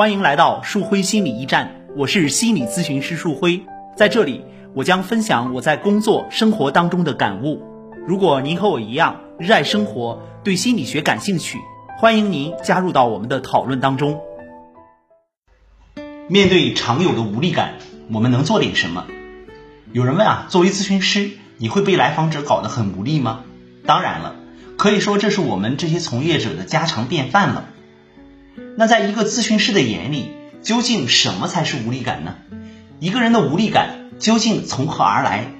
欢迎来到树辉心理驿站，我是心理咨询师树辉，在这里我将分享我在工作生活当中的感悟。如果您和我一样热爱生活，对心理学感兴趣，欢迎您加入到我们的讨论当中。面对常有的无力感，我们能做点什么？有人问啊，作为咨询师，你会被来访者搞得很无力吗？当然了，可以说这是我们这些从业者的家常便饭了。那在一个咨询师的眼里，究竟什么才是无力感呢？一个人的无力感究竟从何而来？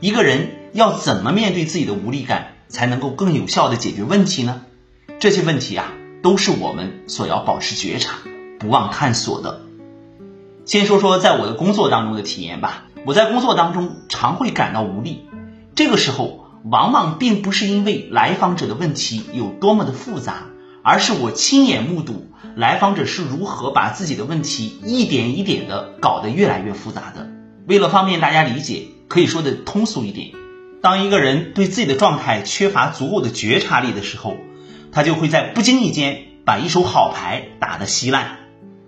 一个人要怎么面对自己的无力感，才能够更有效的解决问题呢？这些问题啊，都是我们所要保持觉察、不忘探索的。先说说在我的工作当中的体验吧。我在工作当中常会感到无力，这个时候往往并不是因为来访者的问题有多么的复杂。而是我亲眼目睹来访者是如何把自己的问题一点一点的搞得越来越复杂的。为了方便大家理解，可以说的通俗一点，当一个人对自己的状态缺乏足够的觉察力的时候，他就会在不经意间把一手好牌打得稀烂。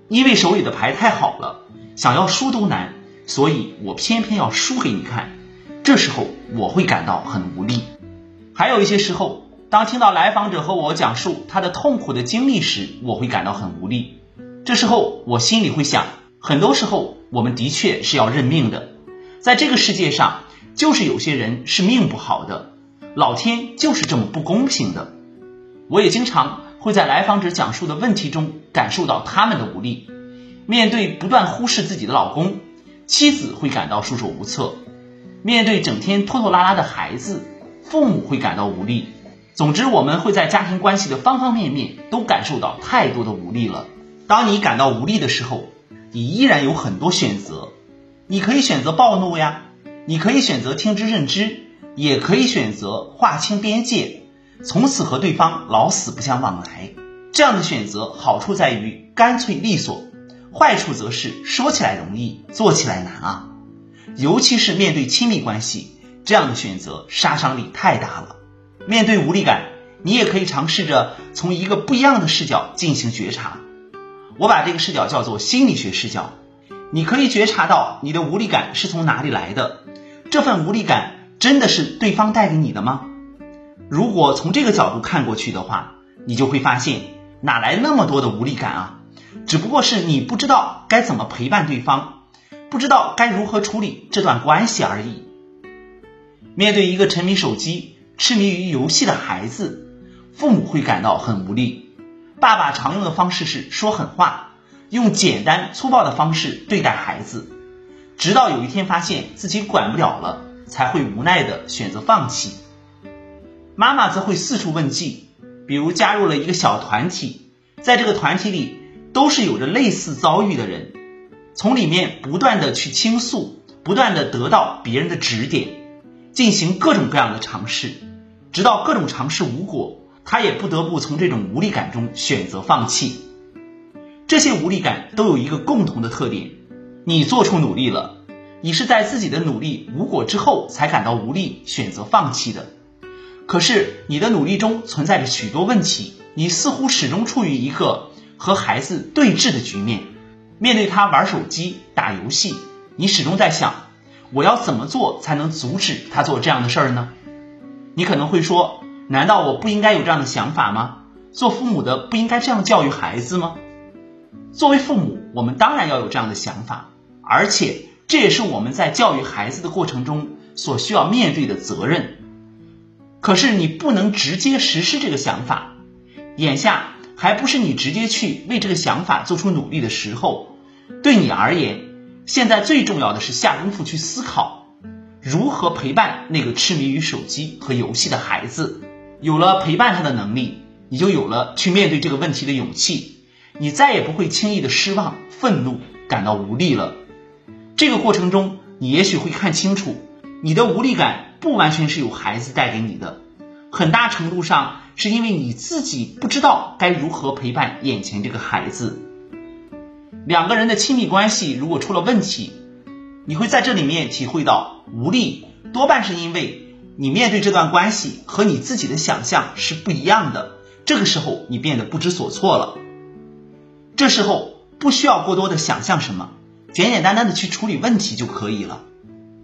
因为手里的牌太好了，想要输都难，所以我偏偏要输给你看。这时候我会感到很无力。还有一些时候。当听到来访者和我讲述他的痛苦的经历时，我会感到很无力。这时候我心里会想，很多时候我们的确是要认命的，在这个世界上，就是有些人是命不好的，老天就是这么不公平的。我也经常会在来访者讲述的问题中感受到他们的无力。面对不断忽视自己的老公，妻子会感到束手无策；面对整天拖拖拉拉的孩子，父母会感到无力。总之，我们会在家庭关系的方方面面都感受到太多的无力了。当你感到无力的时候，你依然有很多选择。你可以选择暴怒呀，你可以选择听之任之，也可以选择划清边界，从此和对方老死不相往来。这样的选择好处在于干脆利索，坏处则是说起来容易，做起来难啊。尤其是面对亲密关系，这样的选择杀伤力太大了。面对无力感，你也可以尝试着从一个不一样的视角进行觉察。我把这个视角叫做心理学视角。你可以觉察到你的无力感是从哪里来的，这份无力感真的是对方带给你的吗？如果从这个角度看过去的话，你就会发现哪来那么多的无力感啊？只不过是你不知道该怎么陪伴对方，不知道该如何处理这段关系而已。面对一个沉迷手机。痴迷于游戏的孩子，父母会感到很无力。爸爸常用的方式是说狠话，用简单粗暴的方式对待孩子，直到有一天发现自己管不了了，才会无奈的选择放弃。妈妈则会四处问计，比如加入了一个小团体，在这个团体里都是有着类似遭遇的人，从里面不断的去倾诉，不断的得到别人的指点，进行各种各样的尝试。直到各种尝试无果，他也不得不从这种无力感中选择放弃。这些无力感都有一个共同的特点：你做出努力了，你是在自己的努力无果之后才感到无力，选择放弃的。可是你的努力中存在着许多问题，你似乎始终处于一个和孩子对峙的局面。面对他玩手机、打游戏，你始终在想：我要怎么做才能阻止他做这样的事儿呢？你可能会说：“难道我不应该有这样的想法吗？做父母的不应该这样教育孩子吗？”作为父母，我们当然要有这样的想法，而且这也是我们在教育孩子的过程中所需要面对的责任。可是你不能直接实施这个想法，眼下还不是你直接去为这个想法做出努力的时候。对你而言，现在最重要的是下功夫去思考。如何陪伴那个痴迷于手机和游戏的孩子？有了陪伴他的能力，你就有了去面对这个问题的勇气。你再也不会轻易的失望、愤怒、感到无力了。这个过程中，你也许会看清楚，你的无力感不完全是由孩子带给你的，很大程度上是因为你自己不知道该如何陪伴眼前这个孩子。两个人的亲密关系如果出了问题，你会在这里面体会到无力，多半是因为你面对这段关系和你自己的想象是不一样的。这个时候，你变得不知所措了。这时候，不需要过多的想象什么，简简单单的去处理问题就可以了。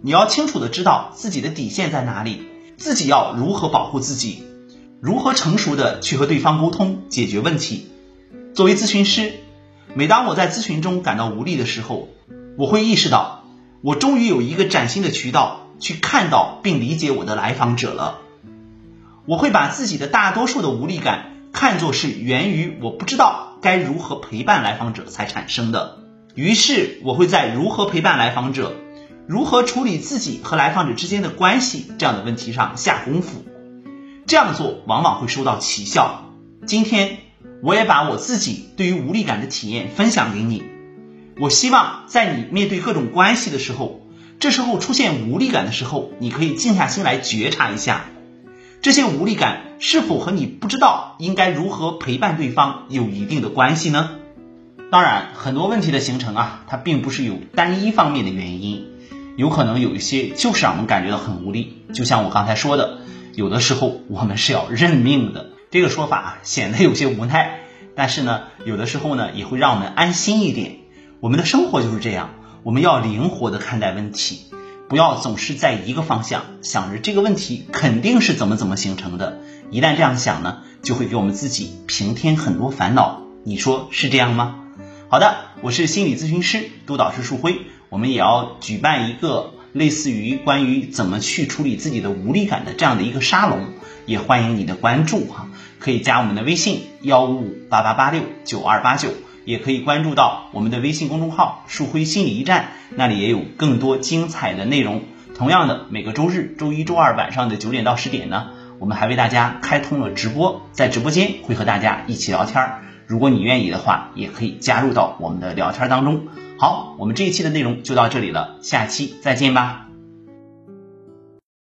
你要清楚的知道自己的底线在哪里，自己要如何保护自己，如何成熟的去和对方沟通解决问题。作为咨询师，每当我在咨询中感到无力的时候，我会意识到，我终于有一个崭新的渠道去看到并理解我的来访者了。我会把自己的大多数的无力感看作是源于我不知道该如何陪伴来访者才产生的。于是，我会在如何陪伴来访者、如何处理自己和来访者之间的关系这样的问题上下功夫。这样做往往会收到奇效。今天，我也把我自己对于无力感的体验分享给你。我希望在你面对各种关系的时候，这时候出现无力感的时候，你可以静下心来觉察一下，这些无力感是否和你不知道应该如何陪伴对方有一定的关系呢？当然，很多问题的形成啊，它并不是有单一方面的原因，有可能有一些就是让我们感觉到很无力。就像我刚才说的，有的时候我们是要认命的。这个说法显得有些无奈，但是呢，有的时候呢，也会让我们安心一点。我们的生活就是这样，我们要灵活的看待问题，不要总是在一个方向想着这个问题肯定是怎么怎么形成的。一旦这样想呢，就会给我们自己平添很多烦恼。你说是这样吗？好的，我是心理咨询师督导师树辉，我们也要举办一个类似于关于怎么去处理自己的无力感的这样的一个沙龙，也欢迎你的关注哈，可以加我们的微信幺五五八八八六九二八九。也可以关注到我们的微信公众号“树辉心理驿站”，那里也有更多精彩的内容。同样的，每个周日、周一周二晚上的九点到十点呢，我们还为大家开通了直播，在直播间会和大家一起聊天儿。如果你愿意的话，也可以加入到我们的聊天当中。好，我们这一期的内容就到这里了，下期再见吧。